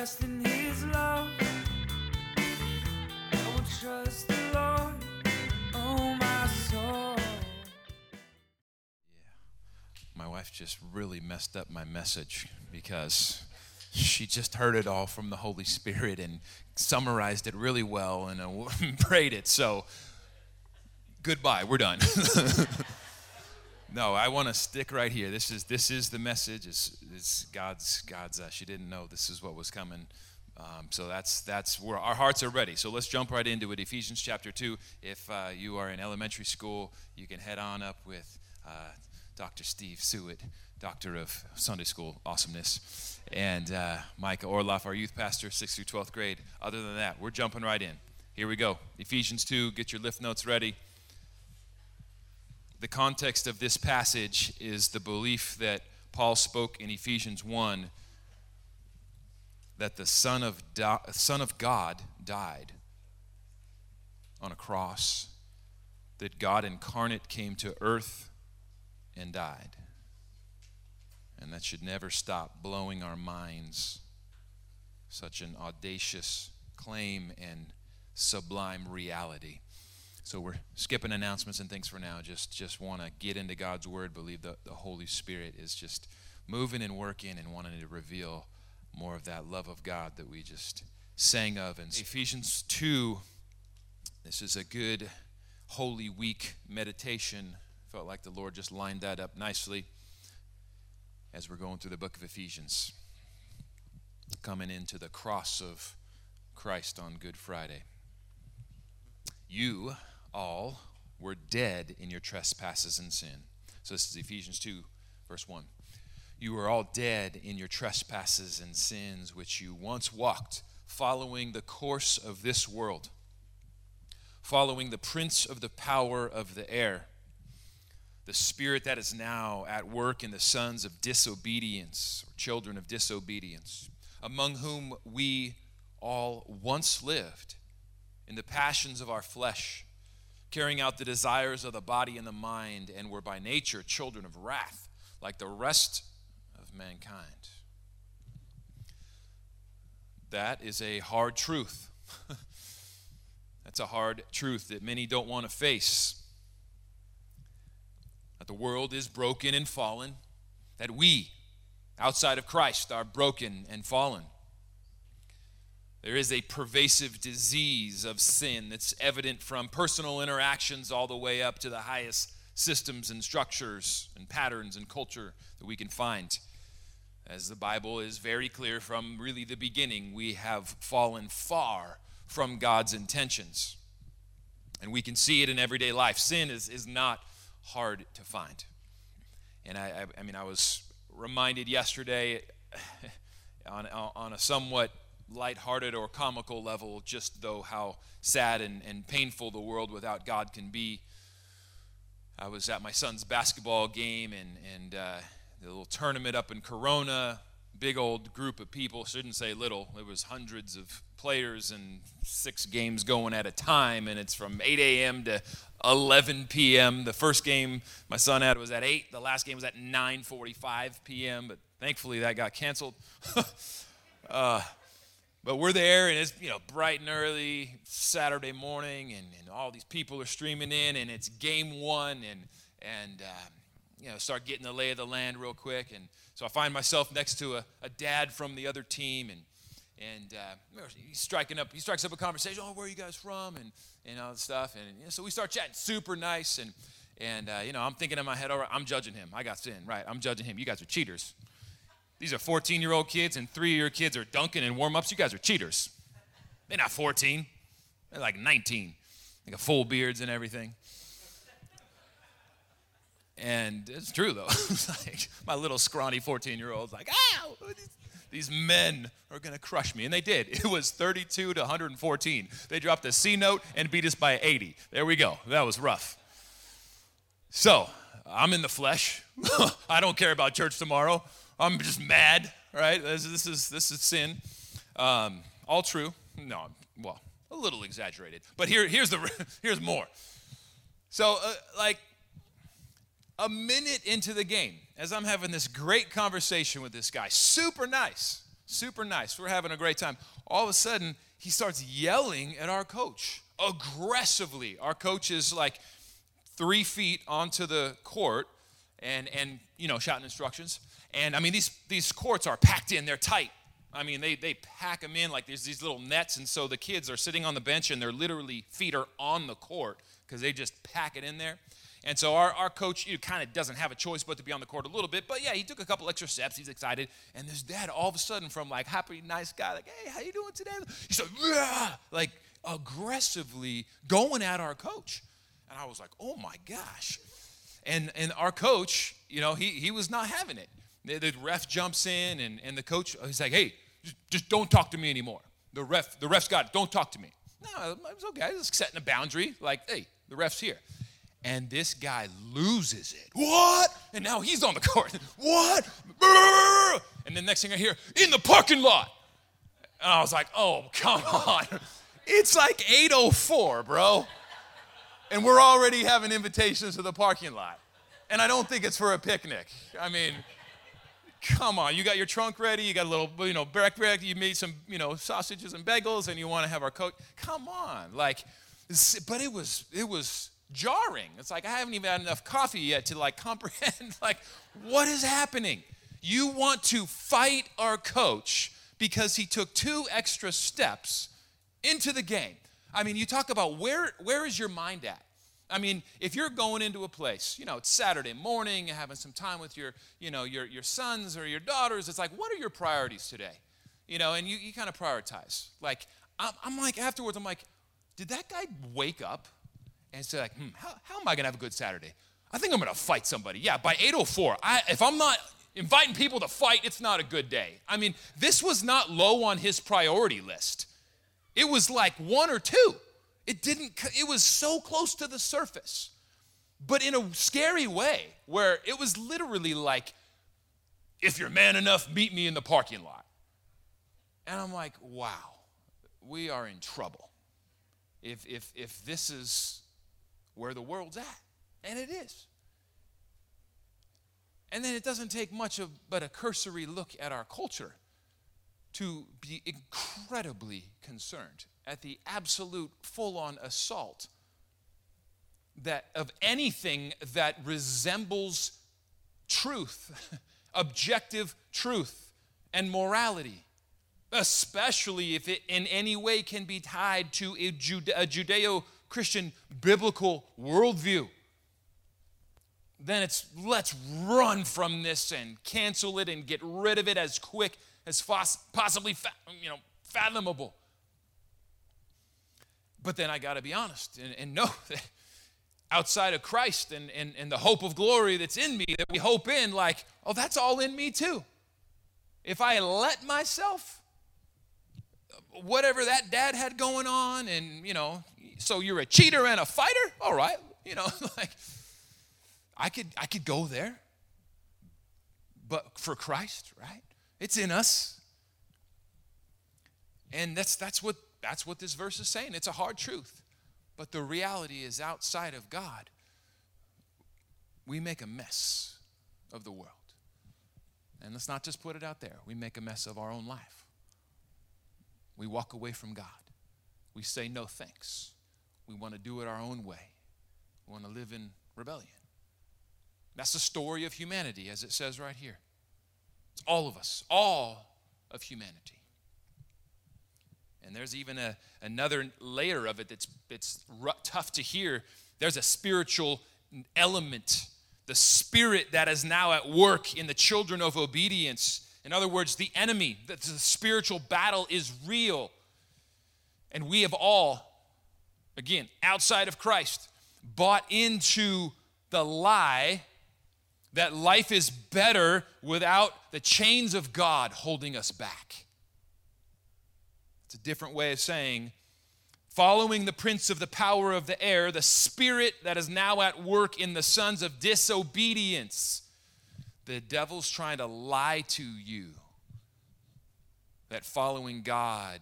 in his love. I will trust the Lord, oh my soul. My wife just really messed up my message because she just heard it all from the Holy Spirit and summarized it really well and uh, prayed it. So, goodbye. We're done. no, I want to stick right here. This is this is the message. It's, it's God's God's. Uh, she didn't know this is what was coming. Um, so that's that's where our hearts are ready. So let's jump right into it. Ephesians chapter two. If uh, you are in elementary school, you can head on up with uh, Dr. Steve Sewitt, Doctor of Sunday School Awesomeness, and uh, Orloff, our youth pastor, sixth through twelfth grade. Other than that, we're jumping right in. Here we go. Ephesians two. Get your lift notes ready the context of this passage is the belief that Paul spoke in Ephesians 1 that the Son of, di- Son of God died on a cross, that God incarnate came to earth and died. And that should never stop blowing our minds. Such an audacious claim and sublime reality. So we're skipping announcements and things for now. Just just want to get into God's word. Believe that the Holy Spirit is just moving and working and wanting to reveal more of that love of God that we just sang of. And Ephesians two. This is a good Holy Week meditation. Felt like the Lord just lined that up nicely as we're going through the book of Ephesians, coming into the cross of Christ on Good Friday. You all were dead in your trespasses and sin. So this is Ephesians 2, verse 1. You were all dead in your trespasses and sins, which you once walked, following the course of this world, following the prince of the power of the air, the spirit that is now at work in the sons of disobedience, or children of disobedience, among whom we all once lived in the passions of our flesh carrying out the desires of the body and the mind, and were by nature children of wrath, like the rest of mankind. That is a hard truth. That's a hard truth that many don't want to face. That the world is broken and fallen, that we, outside of Christ, are broken and fallen. There is a pervasive disease of sin that's evident from personal interactions all the way up to the highest systems and structures and patterns and culture that we can find. As the Bible is very clear from really the beginning, we have fallen far from God's intentions. And we can see it in everyday life. Sin is, is not hard to find. And I, I, I mean, I was reminded yesterday on, on a somewhat lighthearted or comical level, just though how sad and, and painful the world without God can be. I was at my son's basketball game and, and uh, the little tournament up in Corona. Big old group of people, shouldn't say little. It was hundreds of players and six games going at a time, and it's from 8 a.m. to 11 p.m. The first game my son had was at 8. The last game was at 9:45 p.m. But thankfully that got canceled. uh, but we're there, and it's you know bright and early Saturday morning, and, and all these people are streaming in, and it's game one, and and uh, you know start getting the lay of the land real quick, and so I find myself next to a, a dad from the other team, and and uh, he's striking up, he strikes up a conversation. Oh, where are you guys from? And and all the stuff, and you know, so we start chatting, super nice, and and uh, you know I'm thinking in my head, all right, I'm judging him. I got sin, right? I'm judging him. You guys are cheaters. These are 14 year old kids, and three of your kids are dunking in warm ups. You guys are cheaters. They're not 14, they're like 19. They got full beards and everything. And it's true though. like my little scrawny 14 year old's like, ah, ow, these men are going to crush me. And they did. It was 32 to 114. They dropped a C note and beat us by 80. There we go. That was rough. So I'm in the flesh. I don't care about church tomorrow. I'm just mad, right? This, this is this is sin. Um, all true. No, well, a little exaggerated. But here, here's the here's more. So, uh, like a minute into the game, as I'm having this great conversation with this guy, super nice, super nice. We're having a great time. All of a sudden, he starts yelling at our coach aggressively. Our coach is like three feet onto the court and, and you know, shouting instructions. And I mean, these, these courts are packed in, they're tight. I mean, they, they pack them in like there's these little nets, and so the kids are sitting on the bench and they're literally feet are on the court because they just pack it in there. And so our, our coach you know, kind of doesn't have a choice but to be on the court a little bit. But yeah, he took a couple extra steps. He's excited. And this dad, all of a sudden, from like happy, nice guy, like, hey, how you doing today? He's like, yeah, like aggressively going at our coach. And I was like, oh my gosh. And, and our coach, you know, he, he was not having it. The, the ref jumps in, and, and the coach, he's like, hey, just, just don't talk to me anymore. The ref, the ref's got it. Don't talk to me. No, it was okay. I was setting a boundary. Like, hey, the ref's here. And this guy loses it. What? And now he's on the court. What? And the next thing I hear, in the parking lot. And I was like, oh, come on. It's like 8.04, bro. And we're already having invitations to the parking lot. And I don't think it's for a picnic. I mean, come on. You got your trunk ready. You got a little, you know, breakfast. You made some, you know, sausages and bagels, and you want to have our coat. Come on. Like, but it was, it was jarring. It's like I haven't even had enough coffee yet to like comprehend like what is happening. You want to fight our coach because he took two extra steps into the game. I mean, you talk about where where is your mind at? I mean, if you're going into a place, you know, it's Saturday morning, you're having some time with your, you know, your, your sons or your daughters, it's like, what are your priorities today? You know, and you, you kind of prioritize. Like, I'm, I'm like, afterwards, I'm like, did that guy wake up and say like, hmm, how, how am I gonna have a good Saturday? I think I'm gonna fight somebody. Yeah, by 8:04, I, if I'm not inviting people to fight, it's not a good day. I mean, this was not low on his priority list. It was like one or two. It didn't. It was so close to the surface, but in a scary way, where it was literally like, if you're man enough, meet me in the parking lot. And I'm like, wow, we are in trouble. If if if this is where the world's at. And it is. And then it doesn't take much of but a cursory look at our culture to be incredibly concerned at the absolute full-on assault that of anything that resembles truth, objective truth and morality, especially if it in any way can be tied to a, Judeo Christian biblical worldview, then it's let's run from this and cancel it and get rid of it as quick as possibly you know fathomable. But then I got to be honest and, and know that outside of Christ and, and, and the hope of glory that's in me, that we hope in, like, oh, that's all in me too. If I let myself, whatever that dad had going on, and, you know, so you're a cheater and a fighter? All right, you know, like I could I could go there. But for Christ, right? It's in us. And that's that's what that's what this verse is saying. It's a hard truth. But the reality is outside of God, we make a mess of the world. And let's not just put it out there. We make a mess of our own life. We walk away from God. We say no thanks. We want to do it our own way. We want to live in rebellion. That's the story of humanity, as it says right here. It's all of us, all of humanity. And there's even a, another layer of it that's, that's tough to hear. There's a spiritual element, the spirit that is now at work in the children of obedience. In other words, the enemy, the, the spiritual battle is real. And we have all again, outside of Christ, bought into the lie that life is better without the chains of God holding us back. It's a different way of saying, following the prince of the power of the air, the spirit that is now at work in the sons of disobedience. The devil's trying to lie to you that following God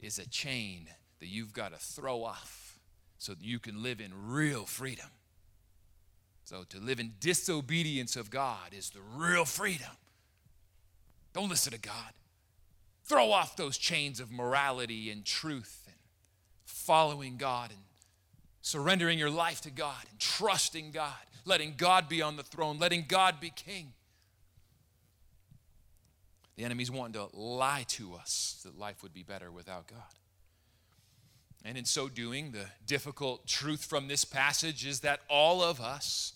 is a chain that you've got to throw off so that you can live in real freedom. So to live in disobedience of God is the real freedom. Don't listen to God. Throw off those chains of morality and truth and following God and surrendering your life to God and trusting God, letting God be on the throne, letting God be king. The enemy's wanting to lie to us that life would be better without God. And in so doing, the difficult truth from this passage is that all of us,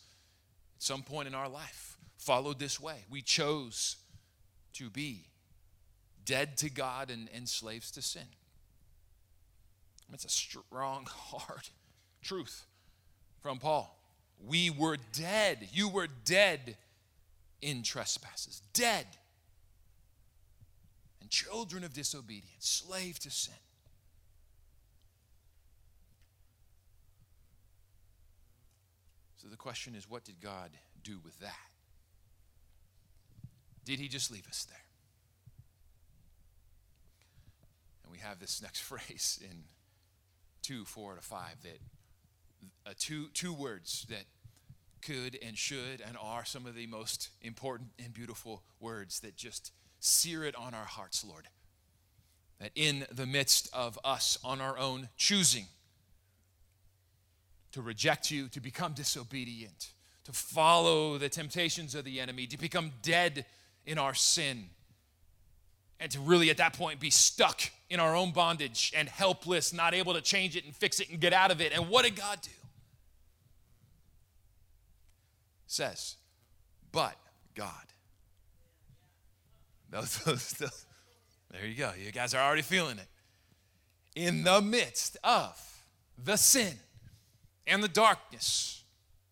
at some point in our life, followed this way. We chose to be dead to God and, and slaves to sin. It's a strong, hard truth from Paul. We were dead. You were dead in trespasses, dead. And children of disobedience, slave to sin. So the question is what did God do with that? Did he just leave us there? And we have this next phrase in 2, 4 to 5 that uh, two, two words that could and should and are some of the most important and beautiful words that just sear it on our hearts, Lord. That in the midst of us on our own choosing to reject you, to become disobedient, to follow the temptations of the enemy, to become dead in our sin, and to really at that point be stuck in our own bondage and helpless, not able to change it and fix it and get out of it. And what did God do? Says, but God. Those, those, those, there you go. You guys are already feeling it. In the midst of the sin and the darkness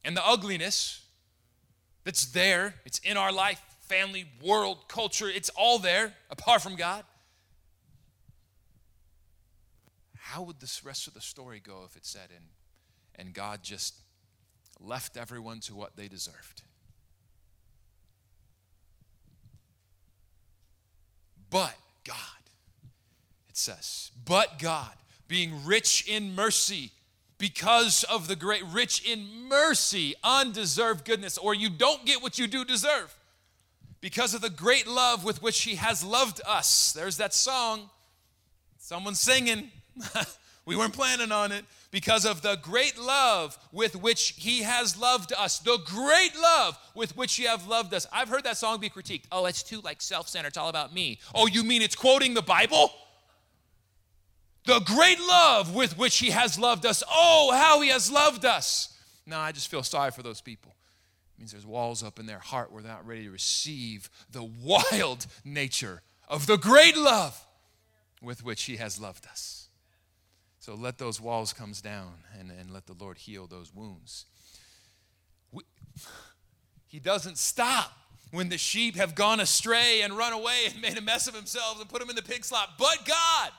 and the ugliness that's there, it's in our life, family, world, culture, it's all there apart from God. How would this rest of the story go if it said, and, and God just left everyone to what they deserved? But God, it says, but God, being rich in mercy, because of the great, rich in mercy, undeserved goodness, or you don't get what you do deserve because of the great love with which he has loved us. There's that song. Someone's singing. we weren't planning on it. Because of the great love with which he has loved us. The great love with which you have loved us. I've heard that song be critiqued. Oh, it's too like self-centered. It's all about me. Oh, you mean it's quoting the Bible? The great love with which he has loved us. Oh, how he has loved us. No, I just feel sorry for those people means there's walls up in their heart where they're not ready to receive the wild nature of the great love with which He has loved us. So let those walls come down and, and let the Lord heal those wounds. We, he doesn't stop when the sheep have gone astray and run away and made a mess of themselves and put them in the pig slop. But God,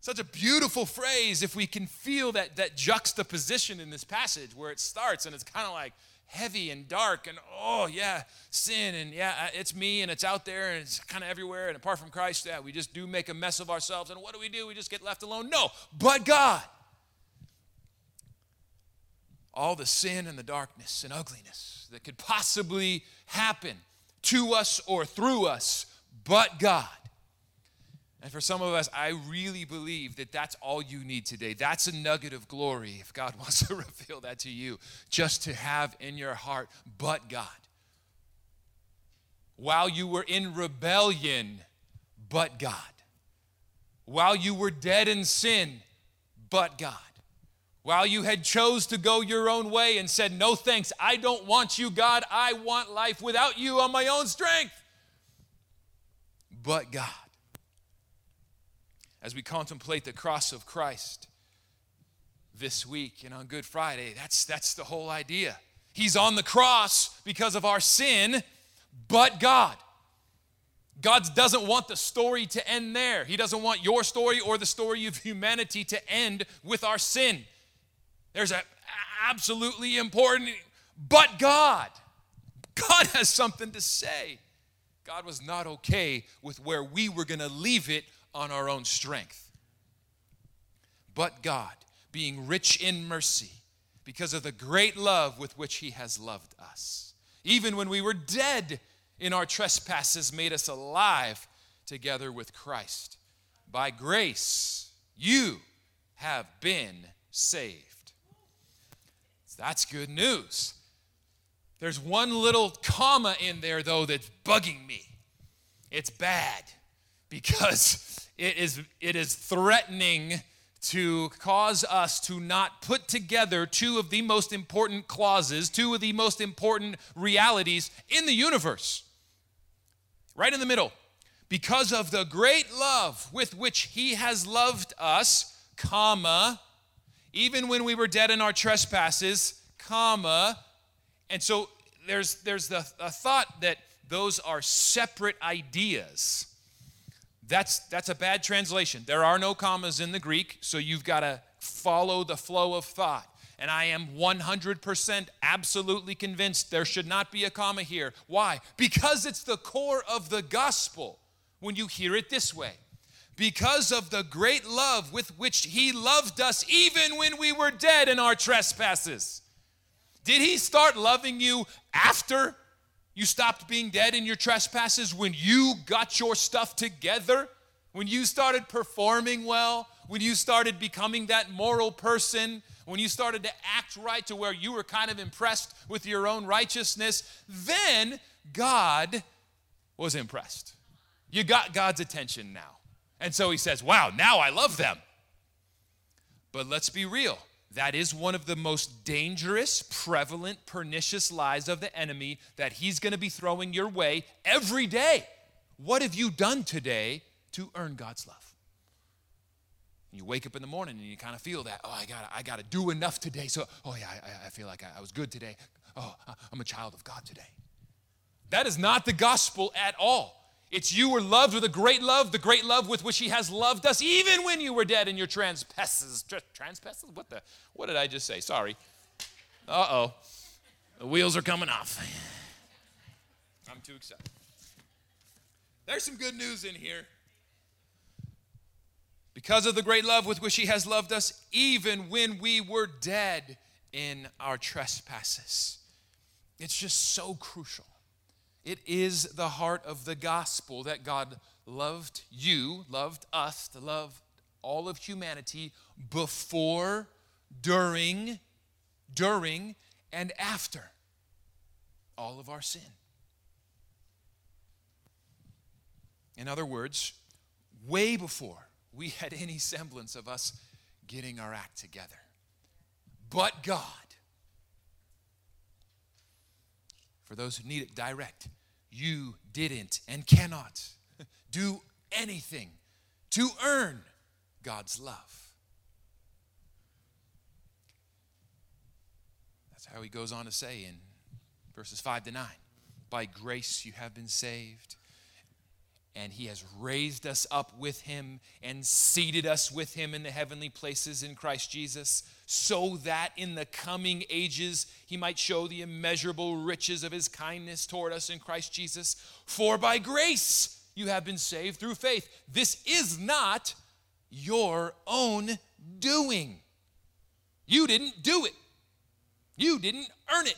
such a beautiful phrase if we can feel that, that juxtaposition in this passage where it starts and it's kind of like heavy and dark and oh yeah sin and yeah uh, it's me and it's out there and it's kind of everywhere and apart from christ yeah we just do make a mess of ourselves and what do we do? We just get left alone. No but god. All the sin and the darkness and ugliness that could possibly happen to us or through us but god and for some of us, I really believe that that's all you need today. That's a nugget of glory if God wants to reveal that to you, just to have in your heart, but God. While you were in rebellion, but God. While you were dead in sin, but God. While you had chose to go your own way and said, "No thanks, I don't want you, God. I want life without you on my own strength." But God as we contemplate the cross of Christ this week and on Good Friday. That's, that's the whole idea. He's on the cross because of our sin, but God. God doesn't want the story to end there. He doesn't want your story or the story of humanity to end with our sin. There's a absolutely important, but God. God has something to say. God was not okay with where we were going to leave it on our own strength. But God, being rich in mercy, because of the great love with which He has loved us, even when we were dead in our trespasses, made us alive together with Christ. By grace, you have been saved. That's good news. There's one little comma in there, though, that's bugging me. It's bad because it is, it is threatening to cause us to not put together two of the most important clauses, two of the most important realities in the universe. Right in the middle. Because of the great love with which he has loved us, comma, even when we were dead in our trespasses, comma. And so there's there's the thought that those are separate ideas. That's, that's a bad translation. There are no commas in the Greek, so you've got to follow the flow of thought. And I am 100% absolutely convinced there should not be a comma here. Why? Because it's the core of the gospel when you hear it this way. Because of the great love with which he loved us, even when we were dead in our trespasses. Did he start loving you after you stopped being dead in your trespasses when you got your stuff together, when you started performing well, when you started becoming that moral person, when you started to act right to where you were kind of impressed with your own righteousness, then God was impressed. You got God's attention now. And so he says, Wow, now I love them. But let's be real. That is one of the most dangerous, prevalent, pernicious lies of the enemy that he's going to be throwing your way every day. What have you done today to earn God's love? You wake up in the morning and you kind of feel that, oh, I got I got to do enough today. So, oh, yeah, I, I feel like I, I was good today. Oh, I'm a child of God today. That is not the gospel at all. It's you were loved with a great love, the great love with which He has loved us, even when you were dead in your trespasses. Trespasses? What the? What did I just say? Sorry. Uh oh. The wheels are coming off. I'm too excited. There's some good news in here. Because of the great love with which He has loved us, even when we were dead in our trespasses. It's just so crucial. It is the heart of the gospel that God loved you, loved us, to love all of humanity before, during, during, and after all of our sin. In other words, way before we had any semblance of us getting our act together. But God For those who need it direct, you didn't and cannot do anything to earn God's love. That's how he goes on to say in verses 5 to 9 By grace you have been saved and he has raised us up with him and seated us with him in the heavenly places in Christ Jesus, so that in the coming ages he might show the immeasurable riches of his kindness toward us in Christ Jesus. For by grace you have been saved through faith. This is not your own doing. You didn't do it, you didn't earn it.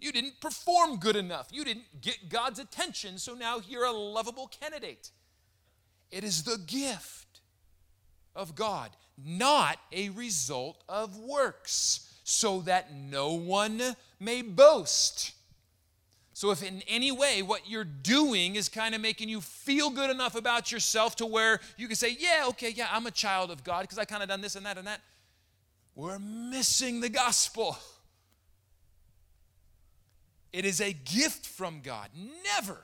You didn't perform good enough. You didn't get God's attention, so now you're a lovable candidate. It is the gift of God, not a result of works, so that no one may boast. So, if in any way what you're doing is kind of making you feel good enough about yourself to where you can say, Yeah, okay, yeah, I'm a child of God because I kind of done this and that and that, we're missing the gospel. It is a gift from God, never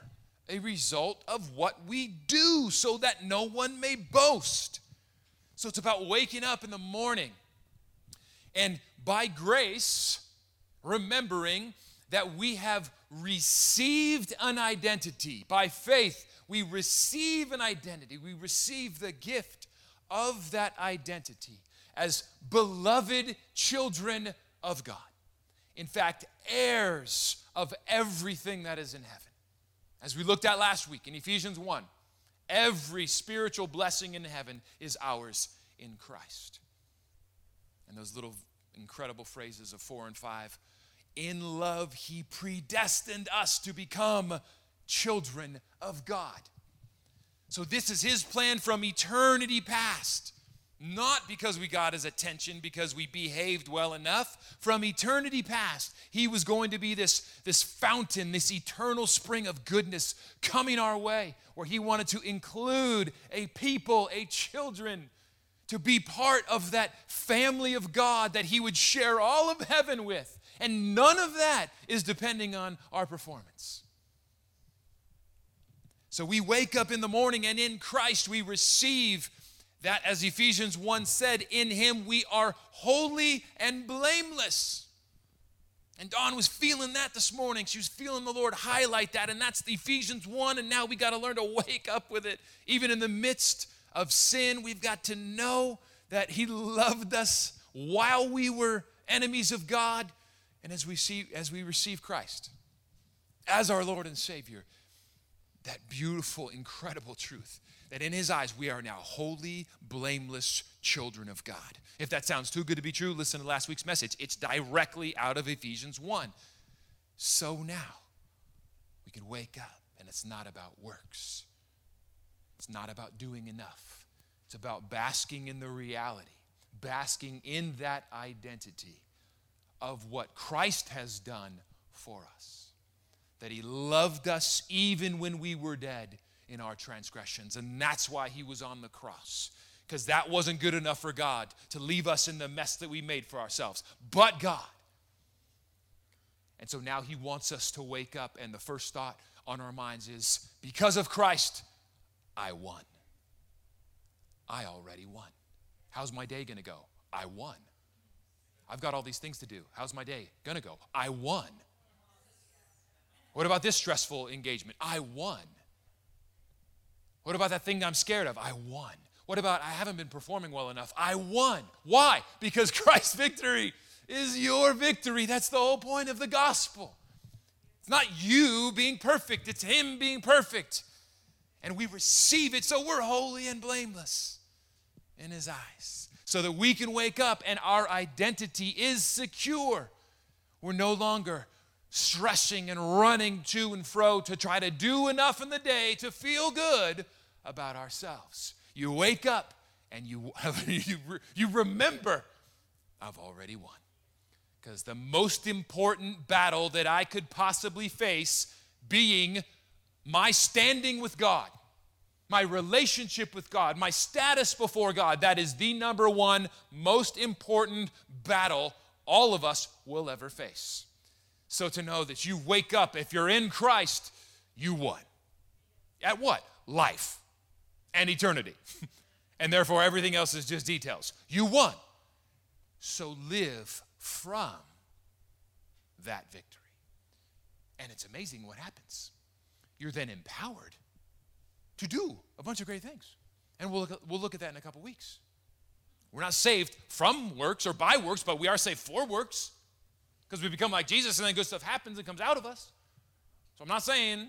a result of what we do, so that no one may boast. So it's about waking up in the morning and by grace, remembering that we have received an identity. By faith, we receive an identity. We receive the gift of that identity as beloved children of God. In fact, heirs of everything that is in heaven. As we looked at last week in Ephesians 1, every spiritual blessing in heaven is ours in Christ. And those little incredible phrases of 4 and 5 in love, he predestined us to become children of God. So, this is his plan from eternity past. Not because we got his attention, because we behaved well enough. From eternity past, he was going to be this, this fountain, this eternal spring of goodness coming our way, where he wanted to include a people, a children, to be part of that family of God that he would share all of heaven with. And none of that is depending on our performance. So we wake up in the morning and in Christ we receive that, as Ephesians 1 said, in him we are holy and blameless. And Dawn was feeling that this morning. She was feeling the Lord highlight that, and that's Ephesians 1. And now we got to learn to wake up with it. Even in the midst of sin, we've got to know that He loved us while we were enemies of God. And as we see, as we receive Christ as our Lord and Savior, that beautiful, incredible truth that in his eyes we are now holy, blameless children of God. If that sounds too good to be true, listen to last week's message. It's directly out of Ephesians 1. So now we can wake up and it's not about works. It's not about doing enough. It's about basking in the reality, basking in that identity of what Christ has done for us that he loved us even when we were dead in our transgressions. And that's why he was on the cross. Because that wasn't good enough for God to leave us in the mess that we made for ourselves, but God. And so now he wants us to wake up, and the first thought on our minds is because of Christ, I won. I already won. How's my day gonna go? I won. I've got all these things to do. How's my day gonna go? I won. What about this stressful engagement? I won. What about that thing I'm scared of? I won. What about I haven't been performing well enough? I won. Why? Because Christ's victory is your victory. That's the whole point of the gospel. It's not you being perfect, it's Him being perfect. And we receive it so we're holy and blameless in His eyes. So that we can wake up and our identity is secure. We're no longer stressing and running to and fro to try to do enough in the day to feel good about ourselves. You wake up and you, you, you remember, I've already won. Because the most important battle that I could possibly face being my standing with God, my relationship with God, my status before God, that is the number one most important battle all of us will ever face. So to know that you wake up, if you're in Christ, you won. At what? Life and eternity. and therefore, everything else is just details. You won. So live from that victory. And it's amazing what happens. You're then empowered to do a bunch of great things. And we'll look at, we'll look at that in a couple weeks. We're not saved from works or by works, but we are saved for works because we become like Jesus and then good stuff happens and comes out of us. So I'm not saying,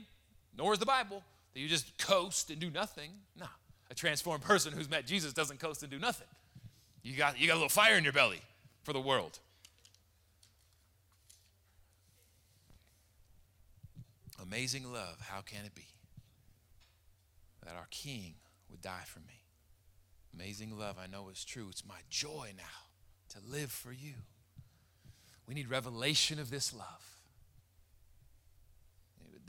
nor is the Bible, that you just coast and do nothing. No. A transformed person who's met Jesus doesn't coast and do nothing. You got, you got a little fire in your belly for the world. Amazing love, how can it be that our King would die for me? Amazing love, I know is true. It's my joy now to live for you. We need revelation of this love.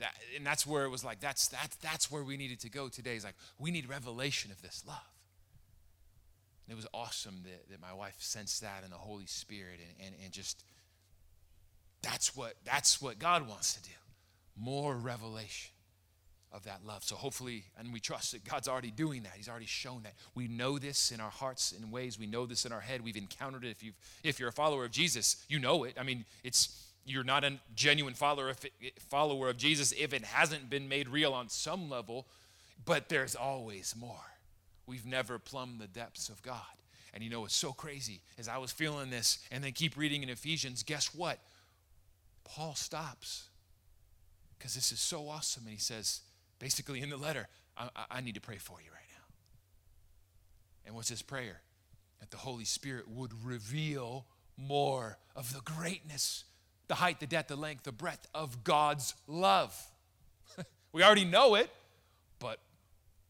That, and that's where it was like, that's, that's, that's where we needed to go today. Is like, we need revelation of this love. And it was awesome that, that my wife sensed that in the Holy Spirit and, and, and just, that's what, that's what God wants to do. More revelation of that love. So hopefully, and we trust that God's already doing that. He's already shown that. We know this in our hearts in ways. We know this in our head. We've encountered it. If you if you're a follower of Jesus, you know it. I mean, it's you're not a genuine follower follower of Jesus if it hasn't been made real on some level, but there's always more. We've never plumbed the depths of God. And you know it's so crazy as I was feeling this and then keep reading in Ephesians, guess what? Paul stops because this is so awesome and he says, basically in the letter, I, I need to pray for you right now. And what's his prayer? That the Holy Spirit would reveal more of the greatness, the height, the depth, the length, the breadth of God's love. we already know it, but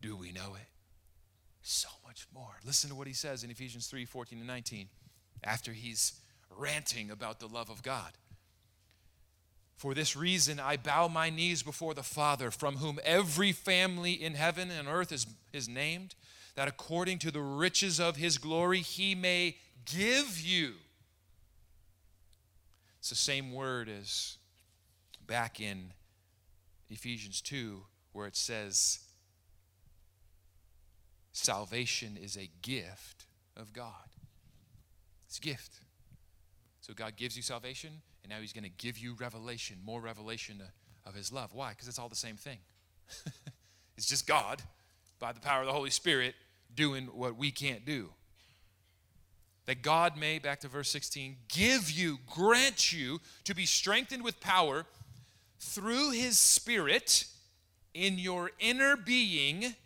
do we know it? So much more. Listen to what he says in Ephesians 3 14 and 19 after he's ranting about the love of God. For this reason, I bow my knees before the Father, from whom every family in heaven and earth is, is named, that according to the riches of his glory, he may give you. It's the same word as back in Ephesians 2, where it says, Salvation is a gift of God. It's a gift. So God gives you salvation, and now He's going to give you revelation, more revelation of His love. Why? Because it's all the same thing. it's just God, by the power of the Holy Spirit, doing what we can't do. That God may, back to verse 16, give you, grant you to be strengthened with power through His Spirit in your inner being,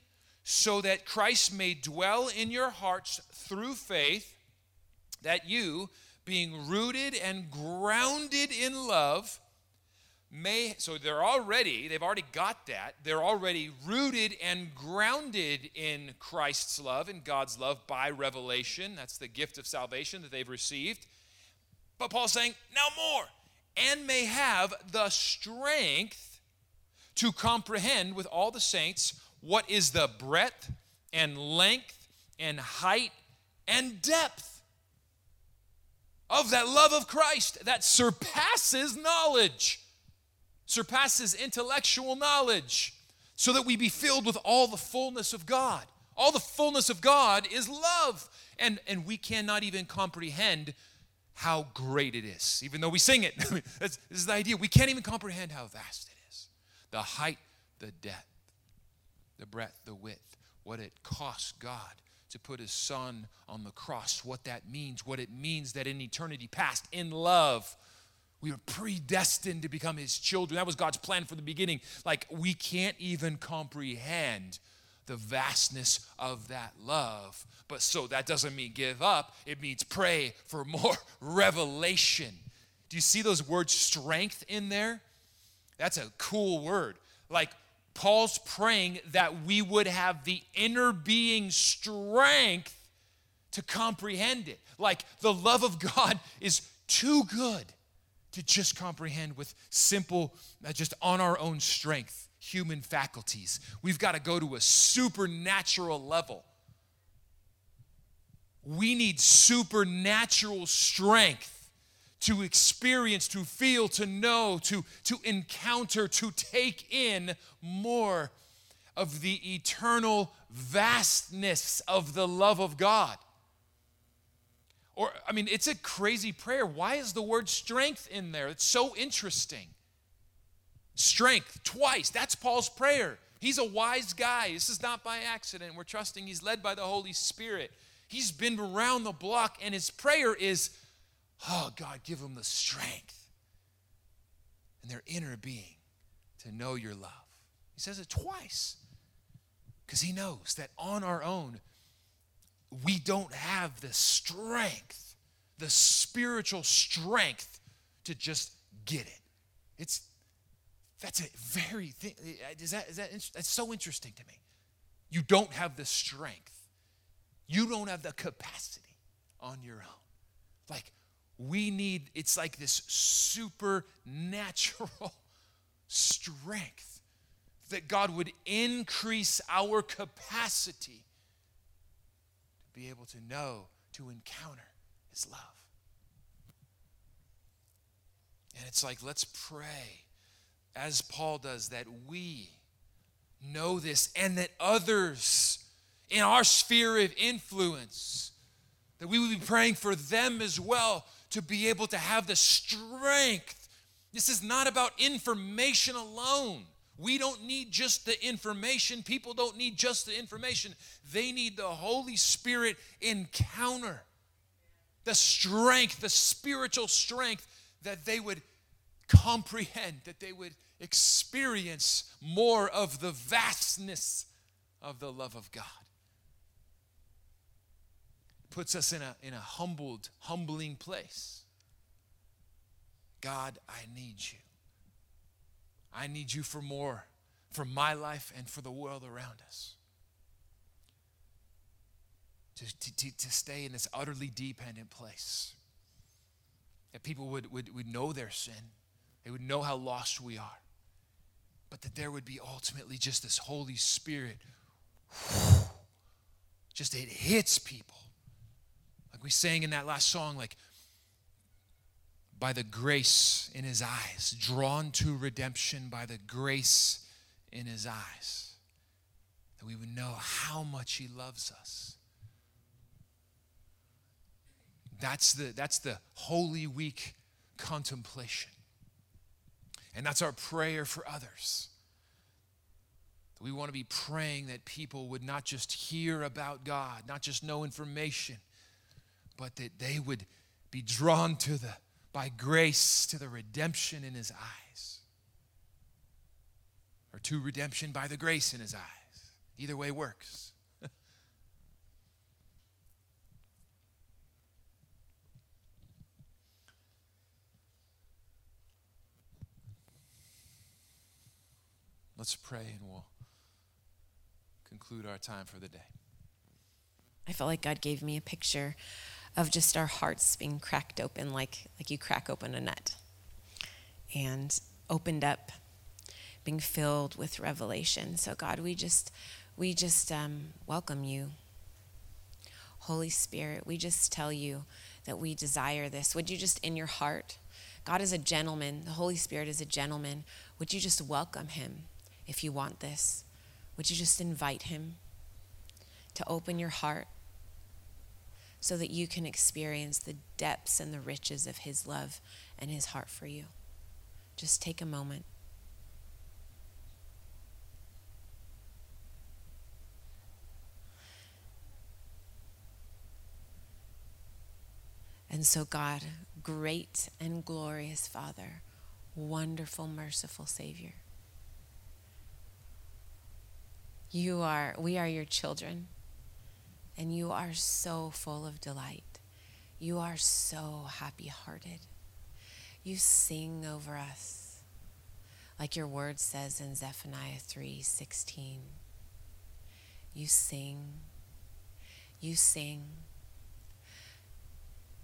so that Christ may dwell in your hearts through faith, that you, being rooted and grounded in love, may so they're already they've already got that. They're already rooted and grounded in christ's love and god's love by revelation. That's the gift of salvation that they've received. But paul's saying now more and may have the strength to comprehend with all the saints what is the breadth and length and height and depth of that love of Christ that surpasses knowledge, surpasses intellectual knowledge, so that we be filled with all the fullness of God. All the fullness of God is love. And, and we cannot even comprehend how great it is, even though we sing it. this is the idea. We can't even comprehend how vast it is the height, the depth, the breadth, the width, what it costs God to put his son on the cross, what that means, what it means that in eternity past, in love, we were predestined to become his children. That was God's plan from the beginning. Like, we can't even comprehend the vastness of that love. But so that doesn't mean give up, it means pray for more revelation. Do you see those words strength in there? That's a cool word. Like, Paul's praying that we would have the inner being strength to comprehend it. Like the love of God is too good to just comprehend with simple, uh, just on our own strength, human faculties. We've got to go to a supernatural level. We need supernatural strength to experience, to feel, to know, to, to encounter, to take in more of the eternal vastness of the love of God. Or, I mean, it's a crazy prayer. Why is the word strength in there? It's so interesting. Strength, twice. That's Paul's prayer. He's a wise guy. This is not by accident. We're trusting he's led by the Holy Spirit. He's been around the block, and his prayer is Oh, God, give them the strength and their inner being to know your love. He says it twice because he knows that on our own, we don't have the strength, the spiritual strength to just get it. It's that's a very thing. Is that, is that that's so interesting to me. You don't have the strength. You don't have the capacity on your own. Like we need, it's like this supernatural strength that God would increase our capacity be able to know, to encounter His love. And it's like, let's pray, as Paul does, that we know this and that others in our sphere of influence, that we would be praying for them as well to be able to have the strength. This is not about information alone. We don't need just the information. People don't need just the information. They need the Holy Spirit encounter, the strength, the spiritual strength that they would comprehend, that they would experience more of the vastness of the love of God It puts us in a, in a humbled, humbling place. God, I need you. I need you for more, for my life and for the world around us. to, to, to, stay in this utterly dependent place. That people would, would, would know their sin, they would know how lost we are, but that there would be ultimately just this Holy Spirit. Just it hits people. Like we sang in that last song, like, by the grace in his eyes, drawn to redemption by the grace in his eyes, that we would know how much he loves us. That's the, that's the Holy Week contemplation. And that's our prayer for others. We want to be praying that people would not just hear about God, not just know information, but that they would be drawn to the by grace to the redemption in his eyes. Or to redemption by the grace in his eyes. Either way works. Let's pray and we'll conclude our time for the day. I felt like God gave me a picture of just our hearts being cracked open like like you crack open a nut. And opened up being filled with revelation. So god we just we just um, welcome you. Holy spirit we just tell you that we desire this. Would you just in your heart god is a gentleman the holy spirit is a gentleman. Would you just welcome him if you want this? Would you just invite him to open your heart so that you can experience the depths and the riches of His love and His heart for you. Just take a moment. And so, God, great and glorious Father, wonderful, merciful Savior, you are, we are your children. And you are so full of delight. You are so happy hearted. You sing over us. Like your word says in Zephaniah 3:16. You sing. You sing.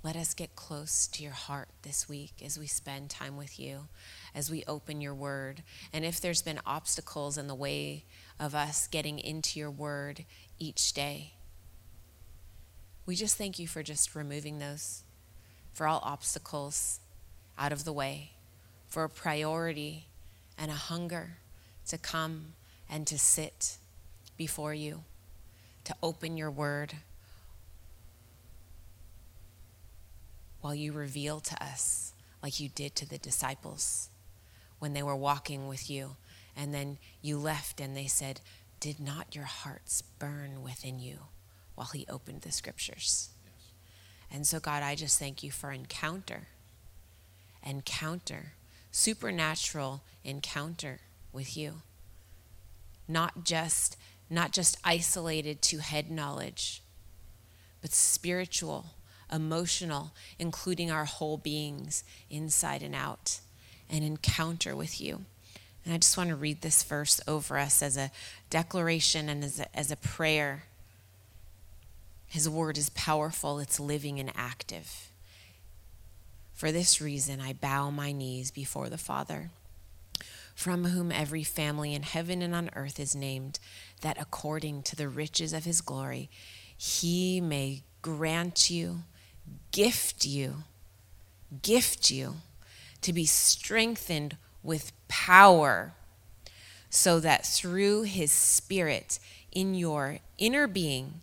Let us get close to your heart this week as we spend time with you, as we open your word. And if there's been obstacles in the way of us getting into your word each day, we just thank you for just removing those, for all obstacles out of the way, for a priority and a hunger to come and to sit before you, to open your word while you reveal to us, like you did to the disciples when they were walking with you. And then you left and they said, Did not your hearts burn within you? While he opened the scriptures. Yes. And so, God, I just thank you for encounter, encounter, supernatural encounter with you. Not just, not just isolated to head knowledge, but spiritual, emotional, including our whole beings inside and out, an encounter with you. And I just want to read this verse over us as a declaration and as a, as a prayer his word is powerful, it's living and active. For this reason, I bow my knees before the Father, from whom every family in heaven and on earth is named, that according to the riches of his glory, he may grant you, gift you, gift you to be strengthened with power, so that through his Spirit in your inner being,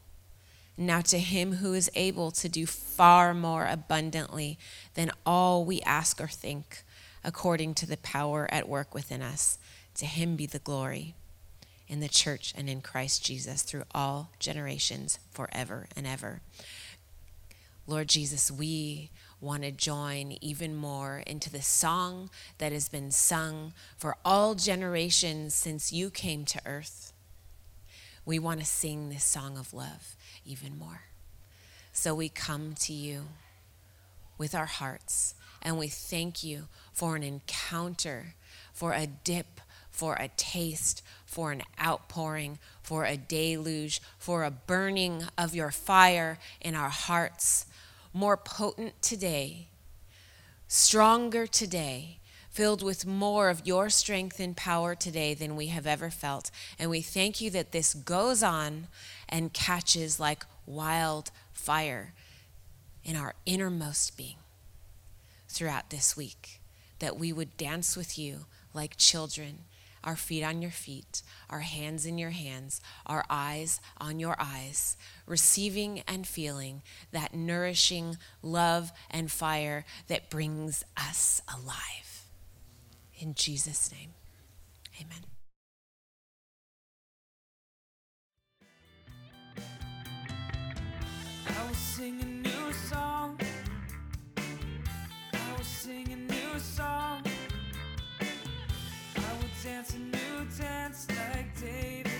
Now, to him who is able to do far more abundantly than all we ask or think, according to the power at work within us, to him be the glory in the church and in Christ Jesus through all generations, forever and ever. Lord Jesus, we want to join even more into the song that has been sung for all generations since you came to earth. We want to sing this song of love even more. So we come to you with our hearts and we thank you for an encounter, for a dip, for a taste, for an outpouring, for a deluge, for a burning of your fire in our hearts, more potent today, stronger today, filled with more of your strength and power today than we have ever felt. And we thank you that this goes on and catches like wildfire in our innermost being throughout this week, that we would dance with you like children our feet on your feet, our hands in your hands, our eyes on your eyes, receiving and feeling that nourishing love and fire that brings us alive. In Jesus' name, amen. I will sing a new song. I will sing a new song. I will dance a new dance like David.